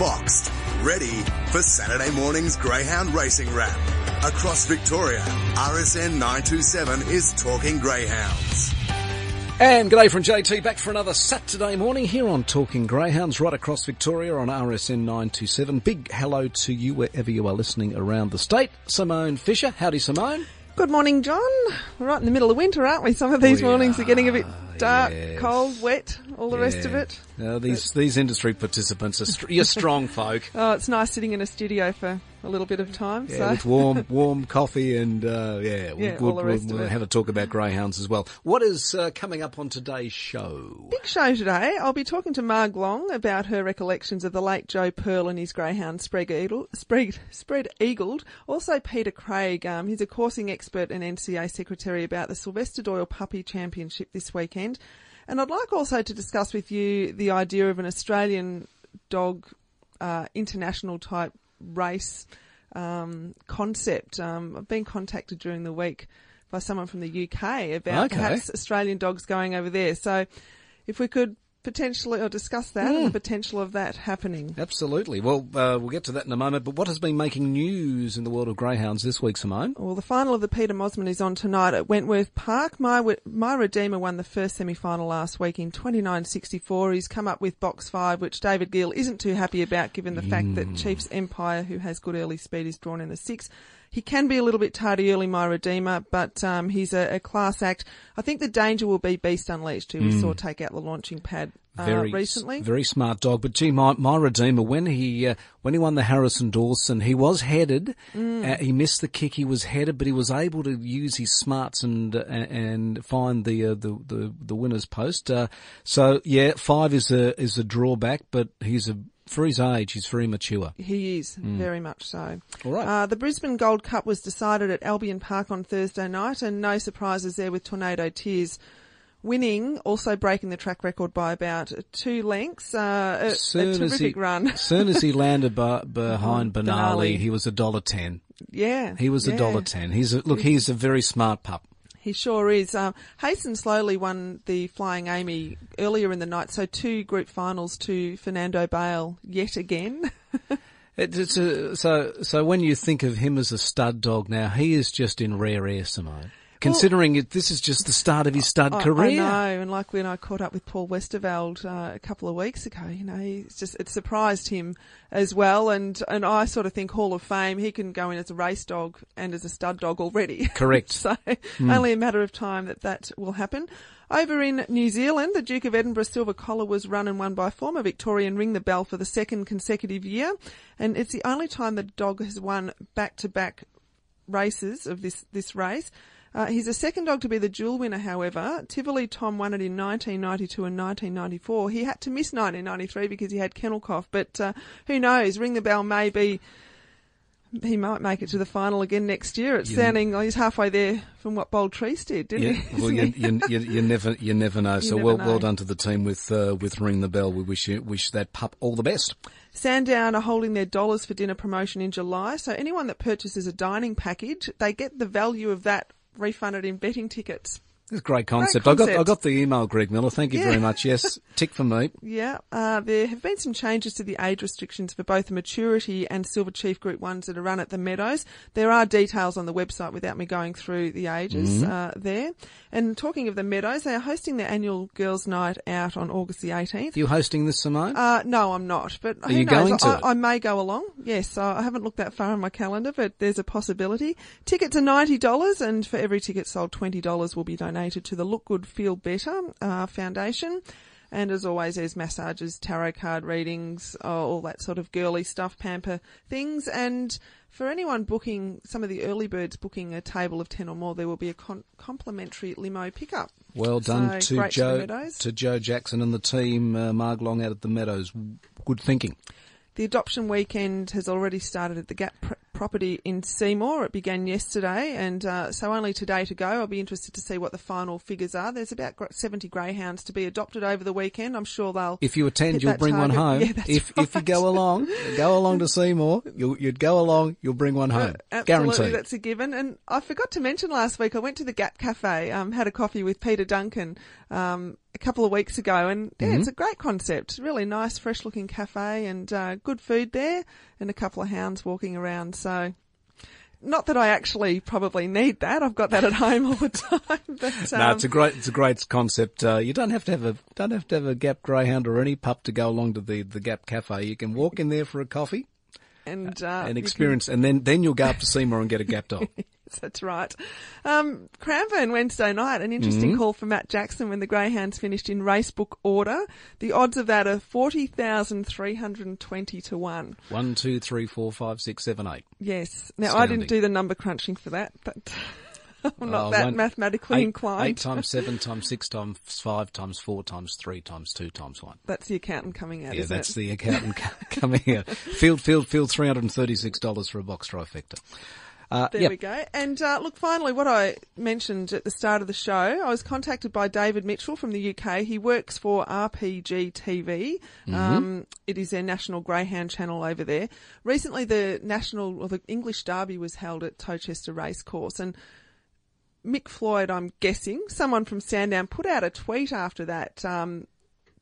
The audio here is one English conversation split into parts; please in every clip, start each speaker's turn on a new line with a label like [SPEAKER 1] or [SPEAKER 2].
[SPEAKER 1] boxed, ready for Saturday morning's Greyhound Racing Wrap. Across Victoria, RSN 927 is Talking Greyhounds.
[SPEAKER 2] And g'day from JT, back for another Saturday morning here on Talking Greyhounds right across Victoria on RSN 927. Big hello to you wherever you are listening around the state. Simone Fisher, howdy Simone.
[SPEAKER 3] Good morning, John. We're right in the middle of winter, aren't we? Some of these
[SPEAKER 2] We
[SPEAKER 3] mornings are getting a bit dark,
[SPEAKER 2] yes.
[SPEAKER 3] cold, wet, all the rest of it.
[SPEAKER 2] These, these industry participants are, str- you're strong folk.
[SPEAKER 3] Oh, it's nice sitting in a studio for a little bit of time.
[SPEAKER 2] Yeah,
[SPEAKER 3] so
[SPEAKER 2] with warm, warm coffee and uh, yeah,
[SPEAKER 3] Yeah,
[SPEAKER 2] we'll, we'll- we'll have a talk about greyhounds as well. What is uh, coming up on today's show?
[SPEAKER 3] big show today. I'll be talking to Marg Long about her recollections of the late Joe Pearl and his greyhound spread eagled. Spread, spread eagled. Also Peter Craig. Um, he's a coursing expert and NCA secretary about the Sylvester Doyle Puppy Championship this weekend. And I'd like also to discuss with you the idea of an Australian dog uh, international type race um, concept. Um, I've been contacted during the week by someone from the UK about
[SPEAKER 2] Okay.
[SPEAKER 3] perhaps Australian dogs going over there. So if we could potentially or discuss that and the potential of that happening.
[SPEAKER 2] Absolutely. Well, uh, we'll get to that in a moment. But what has been making news in the world of greyhounds this week, Simone?
[SPEAKER 3] Well, the final of the Peter Mosman is on tonight at Wentworth Park. My, My Redeemer won the first semi-final last week in 29.64. He's come up with box five, which David Gill isn't too happy about given the fact that Chiefs Empire, who has good early speed, is drawn in the six. He can be a little bit tardy early, My Redeemer, but um, he's a, a class act. I think the danger will be Beast Unleashed, who we saw take out the launching pad uh,
[SPEAKER 2] Very
[SPEAKER 3] recently.
[SPEAKER 2] very smart dog. But gee, my, my Redeemer, when he uh, when he won the Harrison Dawson, he was headed.
[SPEAKER 3] Mm.
[SPEAKER 2] Uh, he missed the kick. He was headed, but he was able to use his smarts and uh, and find the uh, the, the the winner's post. Uh, so yeah, five is a is a drawback, but he's a for his age, he's very mature.
[SPEAKER 3] He is, very much so.
[SPEAKER 2] Mm. All right.
[SPEAKER 3] Uh, the Brisbane Gold Cup was decided at Albion Park on Thursday night, and no surprises there with Tornado Tears winning, also breaking the track record by about two lengths. Uh, a, a terrific
[SPEAKER 2] he,
[SPEAKER 3] run.
[SPEAKER 2] soon as he landed bu- behind Benali,
[SPEAKER 3] Benali.
[SPEAKER 2] he was a dollar ten.
[SPEAKER 3] yeah.
[SPEAKER 2] He was a
[SPEAKER 3] yeah.
[SPEAKER 2] dollar ten. He's a, look, he's a very smart pup.
[SPEAKER 3] He sure is. Um, Hasten slowly won the Flying Amy earlier in the night, so two group finals to Fernando Bale yet again.
[SPEAKER 2] It- a, so, so when you think of him as a stud dog now, he is just in rare air, Simone. Considering it, this is just the start of his stud
[SPEAKER 3] I-
[SPEAKER 2] career.
[SPEAKER 3] I know, and like when I caught up with Paul Westerveld uh, a couple of weeks ago, you know, he's just it surprised him as well, and and I sort of think Hall of Fame, he can go in as a race dog and as a stud dog already.
[SPEAKER 2] Correct.
[SPEAKER 3] so only a matter of time that that will happen. Over in New Zealand, the Duke of Edinburgh Silver Collar was run and won by former Victorian Ring the Bell for the second consecutive year, and it's the only time the dog has won back-to-back races of this this race. Uh, he's the second dog to be the dual winner, however. Tivoli Tom won it in 1992 and 1994. He had to miss 1993 because he had kennel cough, but uh, who knows? Ring the Bell may be. He might make it to the final again next year. It's
[SPEAKER 2] You-
[SPEAKER 3] sounding like he's halfway there from what Bold Trees did, didn't
[SPEAKER 2] Yeah,
[SPEAKER 3] he?
[SPEAKER 2] well, you, you, you, you never, you never know. so
[SPEAKER 3] never
[SPEAKER 2] well,
[SPEAKER 3] know.
[SPEAKER 2] well done to the team with, uh, with Ring the Bell. We wish you, wish that pup all the best.
[SPEAKER 3] Sandown are holding their dollars for dinner promotion in July. So anyone that purchases a dining package, they get the value of that refunded in betting tickets.
[SPEAKER 2] It's a great concept. I got, I got the email, Greg Miller. Thank you
[SPEAKER 3] Yeah.
[SPEAKER 2] very much. Yes, tick for me.
[SPEAKER 3] Yeah, uh, there have been some changes to the age restrictions for both the Maturity and Silver Chief Group ones that are run at the Meadows. There are details on the website without me going through the ages uh, there. And talking of the Meadows, they are hosting their annual Girls' Night out on August the 18th.
[SPEAKER 2] You hosting this, Simone?
[SPEAKER 3] Uh, no, I'm not. But who
[SPEAKER 2] you
[SPEAKER 3] knows?
[SPEAKER 2] going to
[SPEAKER 3] I? I may go along. Yes, I haven't looked that far on my calendar, but there's a possibility. Tickets are ninety dollars, and for every ticket sold, twenty dollars will be donated to the Look Good Feel Better uh, Foundation. And as always, there's massages, tarot card readings, uh, all that sort of girly stuff, pamper things. And for anyone booking, some of the early birds booking a table of 10 or more, there will be a con- complimentary limo pickup.
[SPEAKER 2] Well done
[SPEAKER 3] So,
[SPEAKER 2] to
[SPEAKER 3] great for the
[SPEAKER 2] Joe, to Joe Jackson and the team, uh, Marg Long out at the Meadows. Good thinking.
[SPEAKER 3] The adoption weekend has already started at the Gap property in Seymour. It began yesterday, and uh, so only today to go. I'll be interested to see what the final figures are. There's about 70 greyhounds to be adopted over the weekend. I'm sure they'll.
[SPEAKER 2] If you attend, you'll bring one home.
[SPEAKER 3] Yeah,
[SPEAKER 2] if if you go along, go along to Seymour, you'll, you'd go along, you'll bring one home.
[SPEAKER 3] Absolutely,
[SPEAKER 2] Guaranteed.
[SPEAKER 3] that's a given. And I forgot to mention last week, I went to the Gap Cafe, um, had a coffee with Peter Duncan, um, a couple of weeks ago, and yeah,
[SPEAKER 2] Mm-hmm.
[SPEAKER 3] it's a great concept. Really nice, fresh looking cafe, and uh, good food there, and a couple of hounds walking around. So, not that I actually probably need that. I've got that at home all the time. But um,
[SPEAKER 2] no, it's a great, it's a great concept. Uh, you don't have to have a, don't have to have a Gap Greyhound or any pup to go along to the, the Gap Cafe. You can walk in there for a coffee
[SPEAKER 3] and uh,
[SPEAKER 2] and
[SPEAKER 3] you can-
[SPEAKER 2] experience, and then, then you'll go up to Seymour and get a Gap dog.
[SPEAKER 3] That's right. Um, Cranbourne Wednesday night, an interesting
[SPEAKER 2] Mm-hmm.
[SPEAKER 3] call for Matt Jackson when the Greyhounds finished in racebook order. The odds of that are 40,320 to 1.
[SPEAKER 2] One, two, three, four, five, six, seven, eight.
[SPEAKER 3] Yes. Now, I didn't do the number crunching for that, but I'm not
[SPEAKER 2] Uh,
[SPEAKER 3] that
[SPEAKER 2] one-
[SPEAKER 3] mathematically
[SPEAKER 2] eight,
[SPEAKER 3] inclined.
[SPEAKER 2] Eight times seven times six times five times four times three times two times one.
[SPEAKER 3] That's the accountant coming out,
[SPEAKER 2] Yeah, that's
[SPEAKER 3] it?
[SPEAKER 2] the accountant coming out. Field, field, field, three hundred and thirty-six dollars for a box trifecta. Uh,
[SPEAKER 3] There
[SPEAKER 2] yep.
[SPEAKER 3] we go. And uh, look, finally, what I mentioned at the start of the show, I was contacted by David Mitchell from the UK. He works for RPG TV. Um, it is their national greyhound channel over there. Recently, the national or the English Derby was held at Towcester Racecourse, and Mick Floyd, I'm guessing, someone from Sandown, put out a tweet after that um,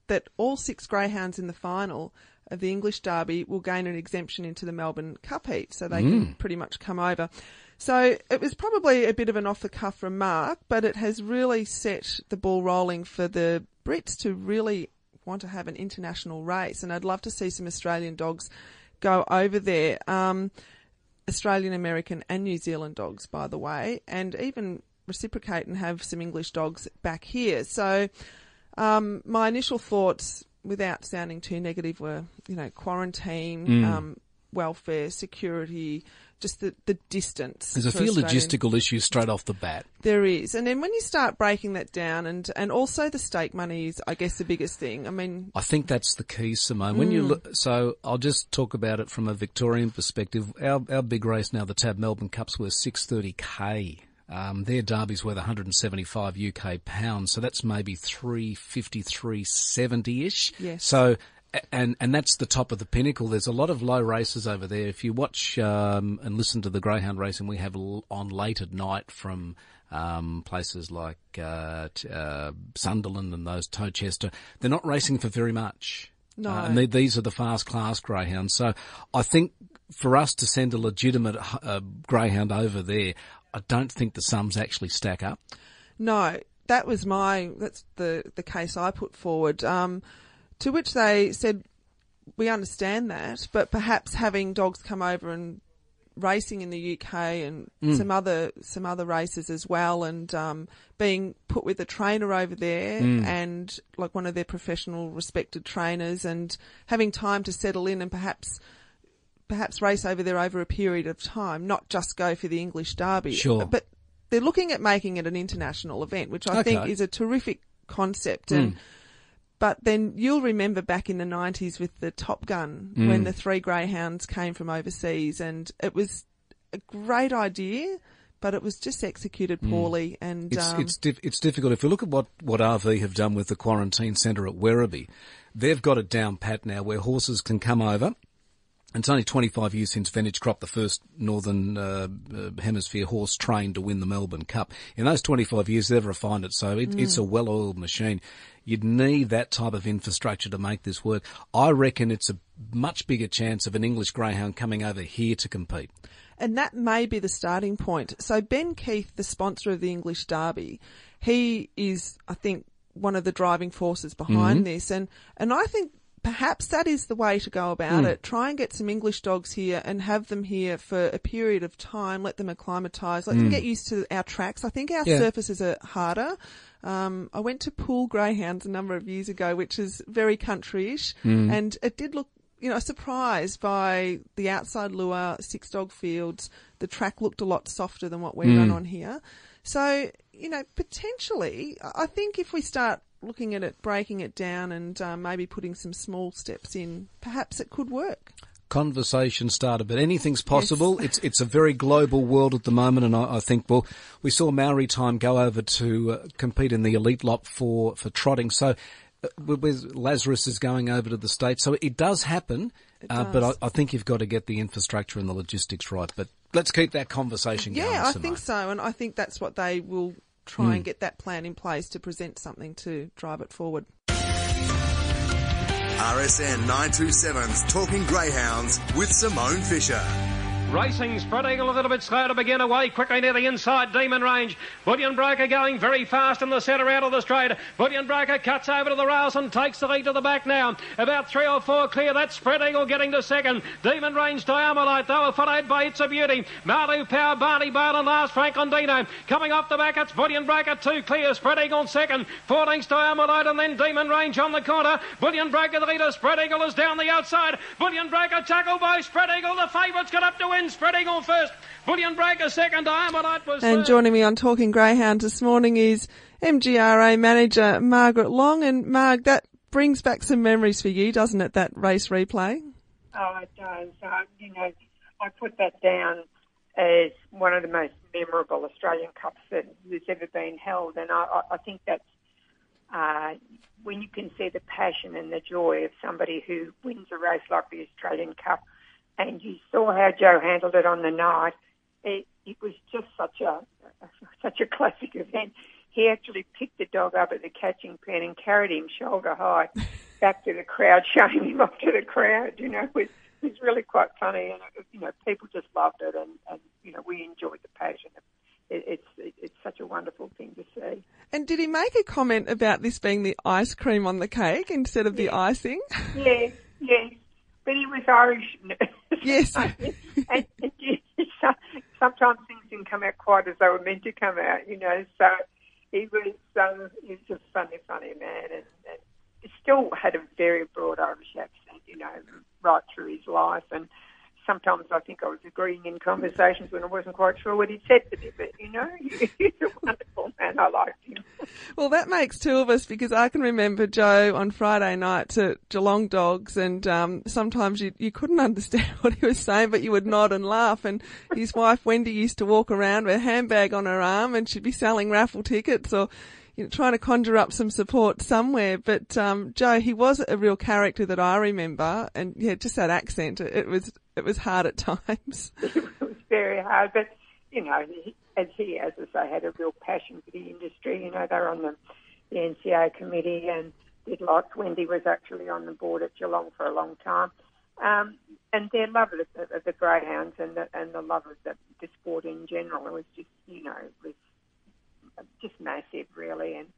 [SPEAKER 3] that all six greyhounds in the final of the English Derby will gain an exemption into the Melbourne Cup heat, so they can pretty much come over. So it was probably a bit of an off the cuff remark, but it has really set the ball rolling for the Brits to really want to have an international race, and I'd love to see some Australian dogs go over there. Um, Australian, American, and New Zealand dogs, by the way, and even reciprocate and have some English dogs back here. So, um, my initial thoughts, without sounding too negative, were you know quarantine, um, welfare, security, just the the distance.
[SPEAKER 2] There's a few
[SPEAKER 3] Australian-
[SPEAKER 2] logistical issues straight off the bat.
[SPEAKER 3] There is, and then when you start breaking that down, and and also the stake money is, I guess, the biggest thing. I mean,
[SPEAKER 2] I think that's the key, Simone. When you look, so I'll just talk about it from a Victorian perspective. Our our big race now, the Tab Melbourne Cup's worth 630k. Um, their derby's worth 175 UK pounds, so that's maybe 350, 370 ish.
[SPEAKER 3] Yes.
[SPEAKER 2] So, and and that's the top of the pinnacle. There's a lot of low races over there. If you watch um, and listen to the greyhound racing we have on late at night from um, places like uh, t- uh, Sunderland and those Towcester, they're not racing for very much.
[SPEAKER 3] No.
[SPEAKER 2] Uh, and they, these are the fast class greyhounds. So I think for us to send a legitimate uh, greyhound over there, I don't think the sums actually stack up.
[SPEAKER 3] No, that was my that's the the case I put forward. Um, to which they said, we understand that, but perhaps having dogs come over and racing in the UK and some other some other races as well, and um, being put with a trainer over there and like one of their professional respected trainers, and having time to settle in and perhaps. Perhaps race over there over a period of time, not just go for the English Derby.
[SPEAKER 2] Sure.
[SPEAKER 3] But they're looking at making it an international event, which I think is a terrific concept. And hmm. but then you'll remember back in the nineties with the Top Gun when hmm. the three greyhounds came from overseas, and it was a great idea, but it was just executed hmm. poorly. And
[SPEAKER 2] It's
[SPEAKER 3] um,
[SPEAKER 2] it's dif- it's difficult. If you look at what what RV have done with the quarantine centre at Werribee, they've got it down pat now, where horses can come over. And it's only 25 years since Vintage Crop, the first Northern uh, uh, Hemisphere horse trained to win the Melbourne Cup. In those 25 years, they've refined it, so it, it's a well-oiled machine. You'd need that type of infrastructure to make this work. I reckon it's a much bigger chance of an English greyhound coming over here to compete.
[SPEAKER 3] And that may be the starting point. So Ben Keith, the sponsor of the English Derby, he is, I think, one of the driving forces behind this. And, and I think perhaps that is the way to go about hmm. it. Try and get some English dogs here and have them here for a period of time. Let them acclimatise. Let them hmm. get used to our tracks. I think our
[SPEAKER 2] Yeah.
[SPEAKER 3] surfaces are harder. Um, I went to Poole Greyhounds a number of years ago, which is very countryish, hmm. and it did look, you know, surprised by the outside lure, six dog fields. The track looked a lot softer than what we run on here. So, you know, potentially, I think if we start looking at it, breaking it down, and uh, maybe putting some small steps in, perhaps it could work.
[SPEAKER 2] conversation started, but anything's possible. It's it's a very global world at the moment, and I, I think well, we saw Maori time go over to uh, compete in the Elitlopp for for trotting. So. Uh, Lazarus is going over to the states, so it does happen. uh, But I. I think you've got to get the infrastructure and the logistics right. But let's keep that conversation going.
[SPEAKER 3] Yeah, I
[SPEAKER 2] Simone.
[SPEAKER 3] think so, and I think that's what they will try and hmm. get that plan in place to present something to drive it forward.
[SPEAKER 1] RSN 927's Talking Greyhounds with Simone Fisher.
[SPEAKER 4] Racing, spreading a little bit slow to begin away. Quickly near the inside, Demon Range. Bullion Broker going very fast in the centre out of the straight. Bullion Broker cuts over to the rails and takes the lead to the back now. About three or four clear. That's Spread Eagle getting to second. Demon Range, Diamolite, though, followed by It's a Beauty. Marley Power, Barney Bale, and last Franklin Dino. Coming off the back, it's Bullion Broker, two clear. Spread Eagle second. Four lengths, Diamolite, and then Demon Range on the corner. Bullion Broker, the leader. Spread Eagle is down the outside. Bullion Broker, tackled by Spread Eagle. The favourites got up to win. Spread Eagle first. Bullion Broker second. Diamondite was
[SPEAKER 3] And
[SPEAKER 4] third.
[SPEAKER 3] joining me on Talking Greyhound this morning is MGRA manager Margaret Long. And Marg, that brings back some memories for you, doesn't it, that race replay?
[SPEAKER 5] Oh, it does. Uh, you know, I put that down as one of the most memorable Australian Cups that has ever been held, and I, I- I think that's uh, when you can see the passion and the joy of somebody who wins a race like the Australian Cup, and you saw how Joe handled it on the night. It, it was just such a such a classic event. He actually picked the dog up at the catching pen and carried him shoulder high back to the crowd, showing him off to the crowd. You know, it was, it was really quite funny, and uh, you know, people just loved it, and, and you know, we enjoyed the passion. It, it's it's such a wonderful thing to see.
[SPEAKER 3] And did he make a comment about this being the ice cream on the cake instead of the icing?
[SPEAKER 5] Yeah, yeah. But he was Irish.
[SPEAKER 3] Yes.
[SPEAKER 5] and, and you- so- sometimes things didn't come out quite as they were meant to come out, you know. So he was, um, he was a funny, funny man, and, and still had a very broad Irish accent, you know, right through his life. And sometimes I think I was agreeing in conversations when I wasn't quite sure what he said to me. But you know, he's a wonderful man. I liked him.
[SPEAKER 3] Well, that makes two of us because I can remember Joe on Friday nights at Geelong Dogs, and um, sometimes you, you couldn't understand what he was saying, but you would nod and laugh. And his wife Wendy used to walk around with a handbag on her arm, and she'd be selling raffle tickets or you know, trying to conjure up some support somewhere. But um, Joe, he was a real character that I remember, and yeah, just that accent, it, it was it was hard at times.
[SPEAKER 5] it was very hard. But you know, he, as he, as I say, had a real passion for the industry. You know, they were on the, the NCA committee and did lots. Wendy was actually on the board at Geelong for a long time. Um, and their love of the, of the greyhounds and the, and the love of the, the sport in general was just, you know, was just massive, really. And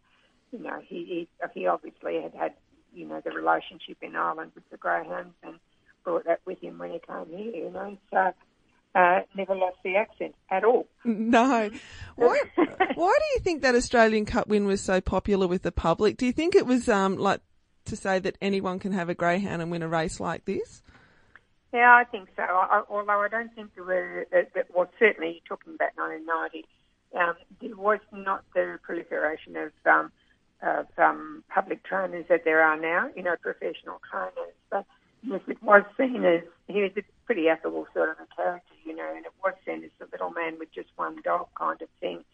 [SPEAKER 5] you know, he he, he obviously had had, you know, the relationship in Ireland with the greyhounds and brought that with him when he came here. You know, so uh, never lost the accent at all.
[SPEAKER 3] No. Why, why do you think that Australian Cup win was so popular with the public? Do you think it was um, like to say that anyone can have a greyhound and win a race like this?
[SPEAKER 5] Yeah, I think so. I, although I don't think there were, well, certainly you're talking about 1990, um, there was not the proliferation of um, of um, public trainers that there are now. You know, professional trainers. But yes, it was seen as he was a pretty affable sort of a character, you know, and it was seen as a little man with just one dog kind of thing,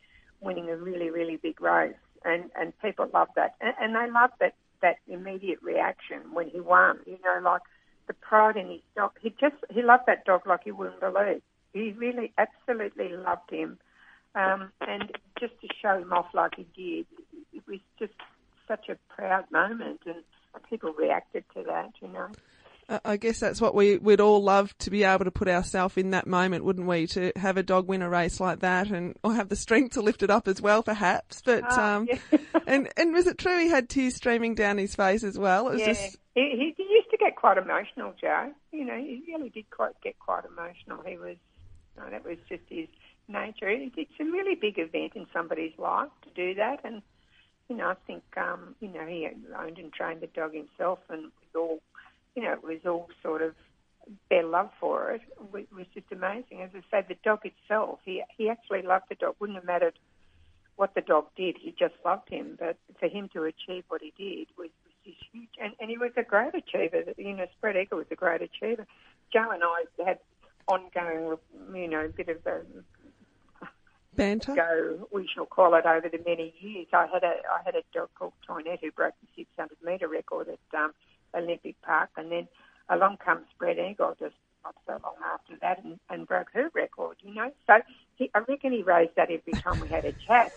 [SPEAKER 5] winning a really, really big race, and and people loved that, and, and they loved that that immediate reaction when he won. You know, like the pride in his dog. He just he loved that dog like you wouldn't believe. He really absolutely loved him, um, and just to show him off like he did, it was just such a proud moment, and people reacted to that. You know.
[SPEAKER 3] I guess that's what we, we'd all love to be able to put ourselves in that moment, wouldn't we? To have a dog win a race like that and, or have the strength to lift it up as well, perhaps. But,
[SPEAKER 5] Ah,
[SPEAKER 3] um,
[SPEAKER 5] yeah.
[SPEAKER 3] and, and was it true he had tears streaming down his face as well? It was
[SPEAKER 5] Yeah,
[SPEAKER 3] just,
[SPEAKER 5] he, he, he used to get quite emotional, Joe. You know, he really did quite get quite emotional. He was, know, that was just his nature. It's a really big event in somebody's life to do that, and you know, I think, um, you know, he owned and trained the dog himself, and it was all, you know, it was all sort of their love for it was, was just amazing. As I say, the dog itself, he he actually loved the dog. Wouldn't have mattered what the dog did. He just loved him. But for him to achieve what he did was, was just huge. And, and he was a great achiever. You know, Spread Eagle was a great achiever. Joe and I had ongoing, you know, bit of a
[SPEAKER 3] banter.
[SPEAKER 5] go, we shall call it, over the many years. I had a I had a dog called Toinette who broke the 600 metre record at um, Olympic Park, and then along comes Spread Eagle just not so long after that and, and broke her record. You know, so he, I reckon he raised that every time we had a chat.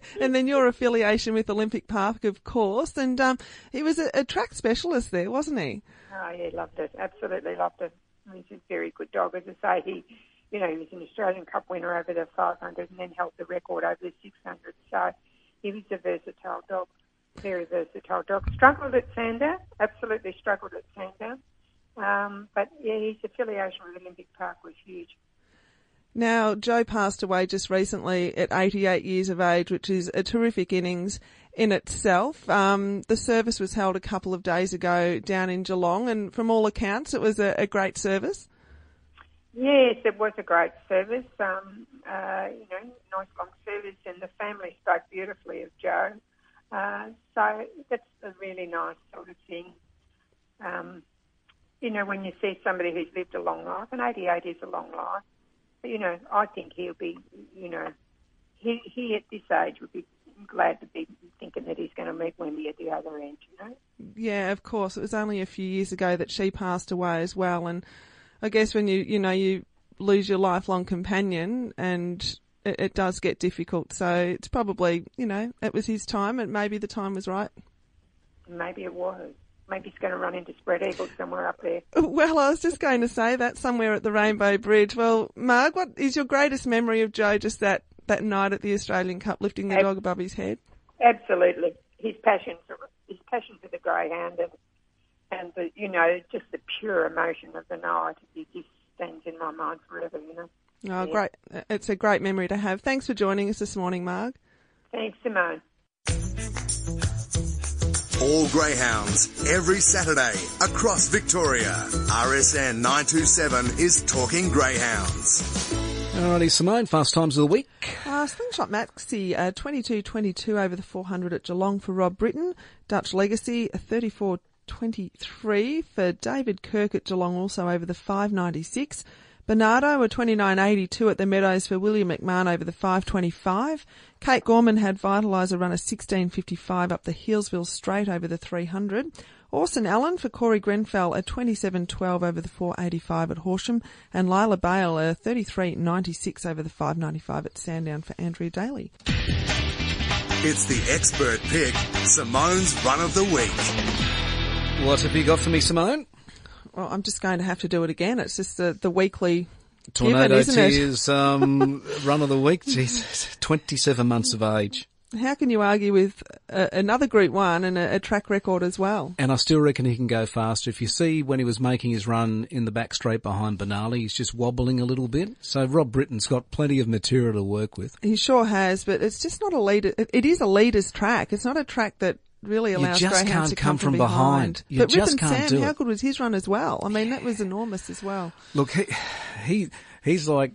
[SPEAKER 3] and then your affiliation with Olympic Park, of course. And um, he was a, a, track specialist there, wasn't he?
[SPEAKER 5] Oh, yeah, loved it. Absolutely loved it. He's a very good dog. As I say, he, you know, he was an Australian Cup winner over the 500 and then held the record over the 600. So he was a versatile dog, very versatile dog. Struggled at Sandown, absolutely struggled at Sandown. Um, but yeah, his affiliation with Olympic Park was huge.
[SPEAKER 3] Now, Joe passed away just recently at 88 years of age, which is a terrific innings in itself. Um, the service was held a couple of days ago down in Geelong, and from all accounts, it was a, a great service.
[SPEAKER 5] Yes, it was a great service. Um, uh, you know, nice long service, and the family spoke beautifully of Joe. Uh, so that's a really nice sort of thing. Um, you know, when you see somebody who's lived a long life, and 88 is a long life, you know, I think he'll be, you know, he, he at this age would be glad to be thinking that he's going to meet Wendy at the other end, you know?
[SPEAKER 3] Yeah, of course. It was only a few years ago that she passed away as well. And I guess when you, you know, you lose your lifelong companion and it, it does get difficult. So it's probably, you know, it was his time and maybe the time was right.
[SPEAKER 5] Maybe it was maybe he's going to run into spread eagles somewhere up there.
[SPEAKER 3] Well, I was just going to say that somewhere at the Rainbow Bridge. Well, Marg, what is your greatest memory of Joe just that, that night at the Australian Cup lifting the Ab- dog above his head?
[SPEAKER 5] Absolutely. His passion for, his passion for the greyhound and, and the, you know, just the pure emotion of the night. It just stands in my mind forever, you know.
[SPEAKER 3] Oh, yeah. great. It's a great memory to have. Thanks for joining us this morning, Marg.
[SPEAKER 5] Thanks, Simone.
[SPEAKER 1] All greyhounds every Saturday across Victoria. RSN 927 is talking greyhounds.
[SPEAKER 2] Alrighty, Simone, fast times of the week.
[SPEAKER 3] Uh, Slingshot Maxi, uh, 22-22 over the 400 at Geelong for Rob Britton. Dutch Legacy, 34-23 for David Kirk at Geelong also over the 596. Bernardo, a 29.82 at the Meadows for William McMahon over the 525. Kate Gorman had Vitalizer run a 16.55 up the Healesville straight over the 300. Orson Allen for Corey Grenfell a 27.12 over the 485 at Horsham and Lila Bale uh, a 33.96 over the 595 at Sandown for Andrea Daly.
[SPEAKER 1] It's the expert pick, Simone's run of the week.
[SPEAKER 2] What have you got for me, Simone?
[SPEAKER 3] Well, I'm just going to have to do it again. It's just the, the weekly
[SPEAKER 2] tornado
[SPEAKER 3] given,
[SPEAKER 2] tears um, run of the week. Jesus, 27 months of age.
[SPEAKER 3] How can you argue with a, another Group One and a, a, track record as well?
[SPEAKER 2] And I still reckon he can go faster. If you see when he was making his run in the back straight behind Benali, he's just wobbling a little bit. So Rob Britton's got plenty of material to work with.
[SPEAKER 3] He sure has, but it's just not a leader. It is a leader's track. It's not a track that really allows
[SPEAKER 2] you just
[SPEAKER 3] greyhounds
[SPEAKER 2] can't
[SPEAKER 3] to come,
[SPEAKER 2] from,
[SPEAKER 3] from
[SPEAKER 2] behind.
[SPEAKER 3] behind. but Rip and Sam, how good was his run as well? I mean, that was enormous as well.
[SPEAKER 2] Look, he, he he's like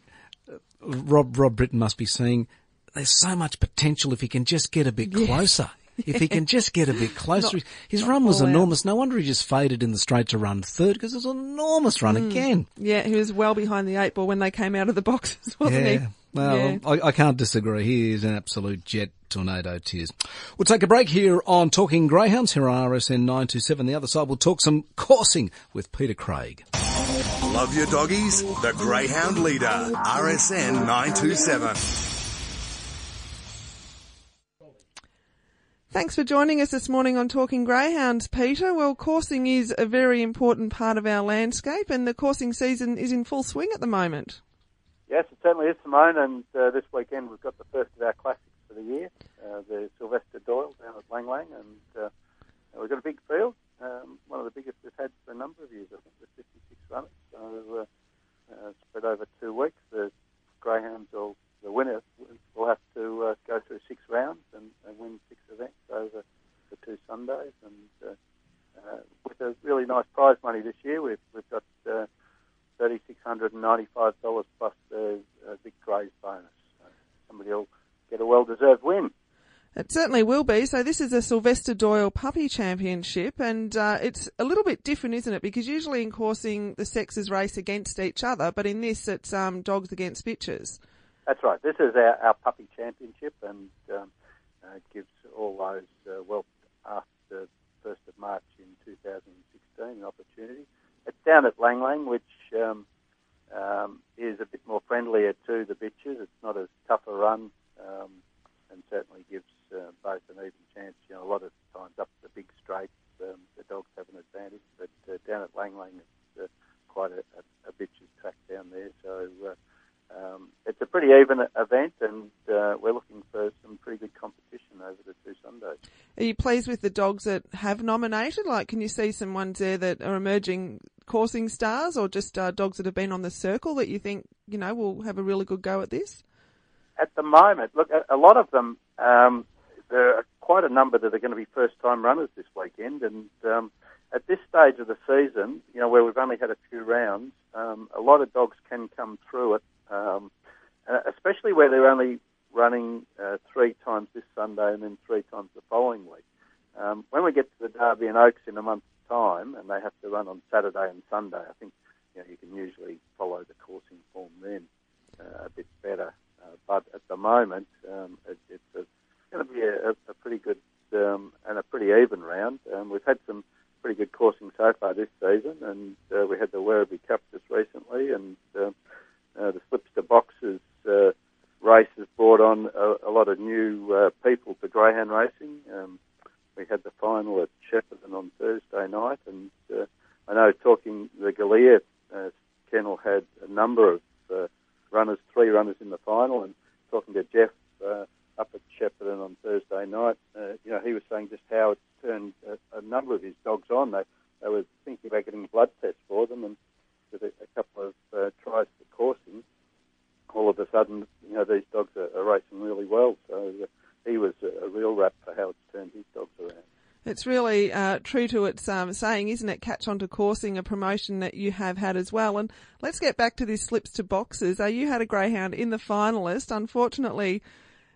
[SPEAKER 2] Rob Rob Britton must be seeing. There's so much potential if he can just get a bit yes. closer. If he can just get a bit closer. Not, His run was enormous. Out. No wonder he just faded in the straight to run third because it was an enormous run mm. again.
[SPEAKER 3] Yeah, he was well behind the eight ball when they came out of the boxes, wasn't
[SPEAKER 2] yeah.
[SPEAKER 3] he?
[SPEAKER 2] Well,
[SPEAKER 3] yeah.
[SPEAKER 2] I, I, can't disagree. He is an absolute jet tornado tears. We'll take a break here on Talking Greyhounds here on RSN 927. The other side, we'll talk some coursing with Peter Craig.
[SPEAKER 1] Love your doggies? The Greyhound Leader, RSN 927.
[SPEAKER 3] Thanks for joining us this morning on Talking Greyhounds, Peter. Well, coursing is a very important part of our landscape and the coursing season is in full swing at the moment.
[SPEAKER 6] Yes, it certainly is, Simone. And uh, this weekend we've got the first of our classics for the year, uh, the Sylvester Doyle down at Lang Lang, and uh, we've got a big field, um, one of the biggest we've had for a number of years. I think with 56 runners, so uh, uh, spread over two weeks. The greyhounds will the winner will have to uh, go through six rounds and, and win six events over the two Sundays, and with a really nice prize money this year, we've we've got $3,695 plus the big Gray's bonus. So somebody will get a well-deserved win.
[SPEAKER 3] It certainly will be. So this is a Sylvester Doyle Puppy Championship, and uh, it's a little bit different, isn't it? Because usually in coursing, the sexes race against each other, but in this, it's um, dogs against bitches.
[SPEAKER 6] That's right. This is our, our Puppy Championship, and um, uh, gives all those uh, well after 1st of March in 2016 an opportunity. It's down at Lang Lang, which um, um, is a bit more friendlier to the bitches. It's not as tough a run um, and certainly gives uh, both an even chance. You know, a lot of times up the big straights, um, the dogs have an advantage, but uh, down at Lang Lang, it's uh, quite a, a, a bitch's track down there. So uh, um, it's a pretty even event, and uh, we're looking for some pretty good competition over the two Sundays.
[SPEAKER 3] Are you pleased with the dogs that have nominated? Like, can you see some ones there that are emerging coursing stars, or just uh, dogs that have been on the circle that you think you know will have a really good go at this?
[SPEAKER 6] At the moment, look, a, lot of them. Um, there are quite a number that are going to be first-time runners this weekend, and um, at this stage of the season, you know, where we've only had a few rounds, um, a lot of dogs can come through it um, uh, especially where they're only running uh, three times this Sunday and then three times the following week. Um, when we get to the Derby and Oaks in a month's time, and they have to run on Saturday and Sunday, I think you, know, you can usually follow the coursing form then uh, a bit better. Uh, but at the moment, um, it, it's going to be a, a, pretty good um, and a pretty even round. Um, we've had some pretty good coursing so far this season, and uh, we had the Werribee Cup just recently, and uh, uh, the slips to boxes uh, race has brought on a, a lot of new uh, people to greyhound racing. Um, we had the final at Shepparton on Thursday night, and uh, I know talking the Galea uh, kennel had a number of uh, runners, three runners in the final, and talking to Jeff uh, up at Shepparton on Thursday night, uh, you know, he was saying just how it turned a, a number of his dogs on. They they were thinking about getting blood tests for them, and with a, a couple of uh, tries for coursing, all of a sudden, you know, these dogs are, are racing really well. So uh, he was a, a, real rap for how it's turned his dogs around.
[SPEAKER 3] Uh, true to its um, saying, isn't it? Catch on to coursing, a promotion that you have had as well. And let's get back to this slips to boxes. Uh, you had a greyhound in the finalist. Unfortunately,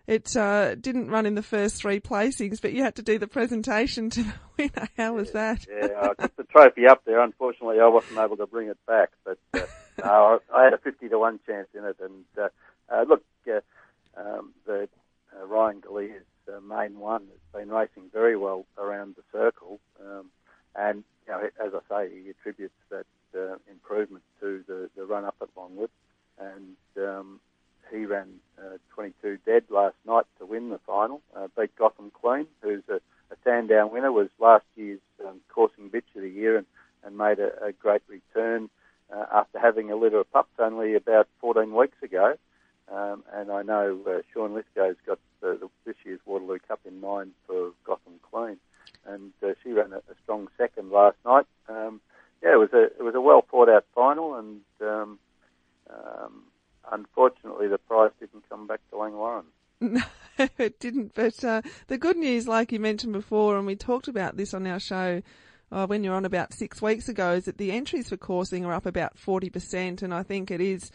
[SPEAKER 3] it uh, didn't run in the first three placings, but you had to do the presentation to the winner. How was that?
[SPEAKER 6] yeah, I got the trophy up there. Unfortunately, I wasn't able to bring it back, but uh, no, I had a fifty to one chance in it. And uh, uh, look, uh, um, the uh, Ryan Galea's uh, main one has been racing very well around the circle, um, and you know, as I say, he attributes that uh, improvement to the, the run up at Longwood, and um, he ran uh, 22 dead last night to win the final. Uh, beat Gotham Queen, who's a, a Sandown winner, was last year's um, coursing bitch of the year and, and made a, a great return uh, after having a litter of pups only about 14 weeks ago. Um, and I know uh, Sean Lithgow's got the, the, this year's Waterloo Cup in mind for Gotham Queen, and uh, she ran a, a, strong second last night. Um, yeah, it was a it was a well thought out final, and um, um unfortunately, the prize didn't come back to Langwarrin.
[SPEAKER 3] No, it didn't. But uh, the good news, like you mentioned before, and we talked about this on our show uh, when you're on about six weeks ago, is that the entries for coursing are up about 40%. And I think it is,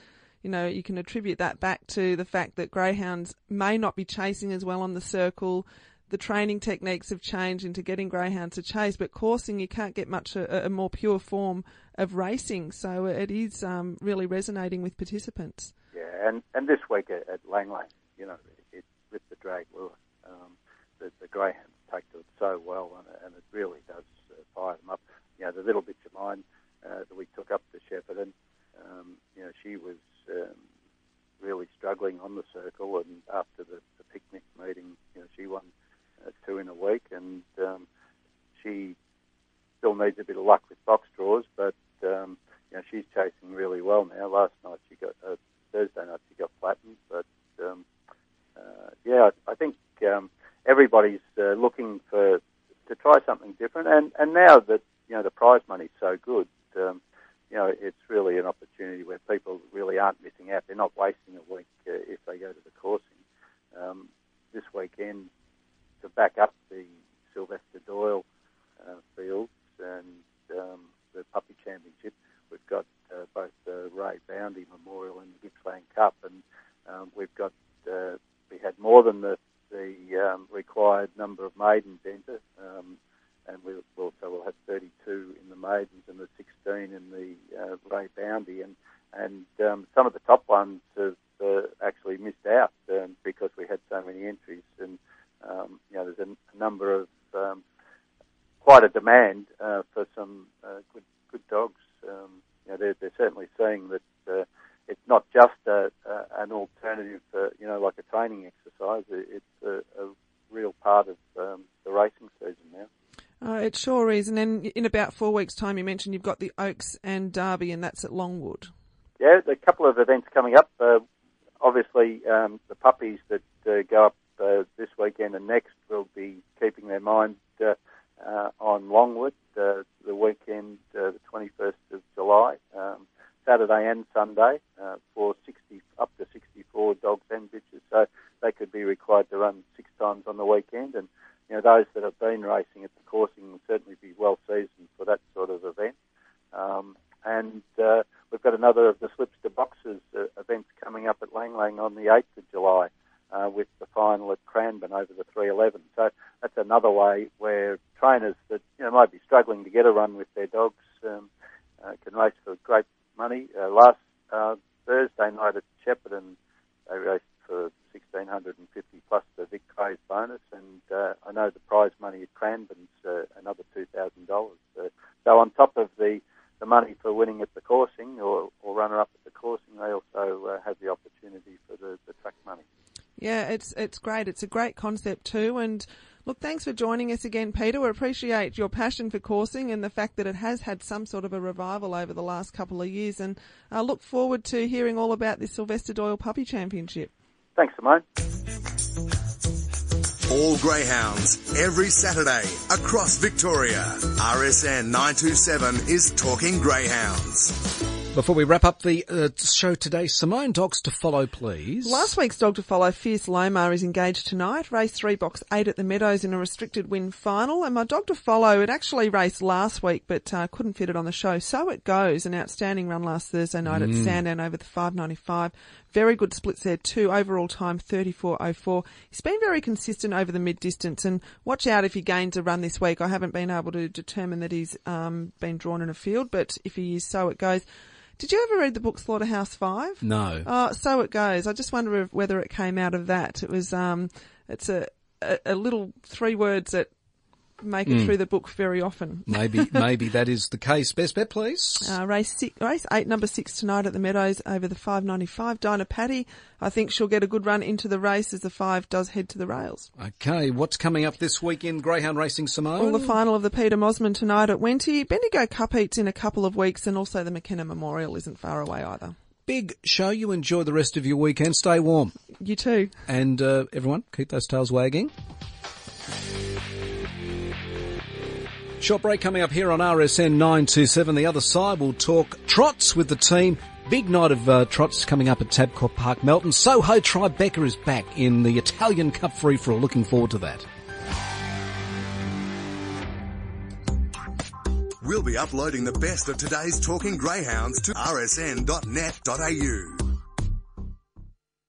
[SPEAKER 3] you know, you can attribute that back to the fact that greyhounds may not be chasing as well on the circle. The training techniques have changed into getting greyhounds to chase, but coursing, you can't get much a, a more pure form of racing. So it is um, really resonating with participants.
[SPEAKER 6] Yeah, and, and this week at, at Lang Lang, you know, it, with the drag lure, um, the, the greyhounds take to it so well, and, and it really does uh, fire them up. You know, the little bitch of mine uh, that we took up to Shepparton, um, you know, she was um, really struggling on the circle, and after the, the picnic meeting, you know, she won uh, two in a week, and um, she still needs a bit of luck with box draws, but um, you know, she's chasing really well now. Last night she got uh, Thursday night she got flattened, but um, uh, yeah, I, I think um, everybody's uh, looking for to try something different, and and now that you know the prize money's so good, um, you know it's really an opportunity where people really aren't missing out. They're not wasting a week uh, if they go to the coursing. Um, this weekend to back up the Sylvester Doyle uh, fields and um, the Puppy Championship. We've got uh, both the Ray Boundy Memorial and the Gippsland Cup, and um, we've got uh, we had more than the the um, required number of maidens enter, um, and we also will have 32 in the maidens and the 16 in the uh, Ray Boundy, and and um, some of the top ones have uh, actually missed out um, because we had so many entries, and um, you know there's a, a number of um, quite a demand uh, for some uh, good good dogs. Um, you know, they're, they're certainly seeing that uh, it's not just a, a, an alternative, for, you know, like a training exercise. It's a,
[SPEAKER 3] Uh, it sure is. And then in about four weeks' time, you mentioned you've got the Oaks and Derby, and that's at Longwood.
[SPEAKER 6] Yeah, a couple of events coming up. Uh, obviously, um, the puppies that uh, go up uh, this weekend and next will be keeping their mind uh, uh, on Longwood uh, the weekend, the 21st of July, um, Saturday and Sunday uh, for 60 up to 64 dogs and bitches. So they could be required to run six times on the weekend, and you know those that have been racing at the coursing will certainly be well seasoned for that sort of event. Um, and uh, we've got another of slips to boxes uh, events coming up at Lang Lang on the 8th of July uh, with the final at Cranbourne over the 311. So that's another way where trainers that you know might be struggling to get a run with their dogs um, uh, can race for great money. Uh, last uh, Thursday night at Shepparton, they raced for 1650 plus the Vic Craze bonus, and uh, I know the prize money at Cranbourne's uh, another $2,000. Uh, so on top of the the money for winning at the coursing or, or runner up at the coursing, they also uh, have the opportunity for the, the track money.
[SPEAKER 3] Yeah, it's it's great. It's a great concept too. And look, thanks for joining us again, Peter. We appreciate your passion for coursing and the fact that it has had some sort of a revival over the last couple of years. And I look forward to hearing all about this Sylvester Doyle Puppy Championship.
[SPEAKER 6] Thanks, Simone.
[SPEAKER 1] All greyhounds every Saturday across Victoria. RSN 927 is talking greyhounds.
[SPEAKER 2] Before we wrap up the uh, show today, Simone, dogs to follow, please.
[SPEAKER 3] Last week's dog to follow, Fierce Lomar, is engaged tonight. Race three, box eight at the Meadows in a restricted win final. And my dog to follow, it actually raced last week, but uh, couldn't fit it on the show. So it goes. An outstanding run last Thursday night mm. at Sandown over the 595. Very good splits there too. Overall time 34.04. He's been very consistent over the mid distance and watch out if he gains a run this week. I haven't been able to determine that he's um, been drawn in a field, but if he is, so it goes. Did you ever read the book Slaughterhouse Five?
[SPEAKER 2] No.
[SPEAKER 3] Oh, so it goes. I just wonder if, whether it came out of that. It was, um, it's a, a, a little three words that make it mm. through the book very often.
[SPEAKER 2] maybe, maybe that is the case. Best bet, please.
[SPEAKER 3] Uh, race six, race eight, number six tonight at the Meadows over the 595. Dinah Patty, I think she'll get a good run into the race as the five does head to the rails.
[SPEAKER 2] Okay, what's coming up this week in Greyhound Racing, Simone?
[SPEAKER 3] Well, the final of the Peter Mosman tonight at Wenty. Bendigo Cup heats in a couple of weeks and also the McKenna Memorial isn't far away either.
[SPEAKER 2] Big show. You enjoy the rest of your weekend. Stay warm.
[SPEAKER 3] You too.
[SPEAKER 2] And uh, everyone, keep those tails wagging. Short break coming up here on RSN 927. The other side will talk trots with the team. Big night of uh, trots coming up at Tabcorp Park, Melton. Soho Tribeca is back in the Italian Cup free for all. Looking forward to that.
[SPEAKER 1] We'll be uploading the best of today's Talking Greyhounds to rsn.net.au.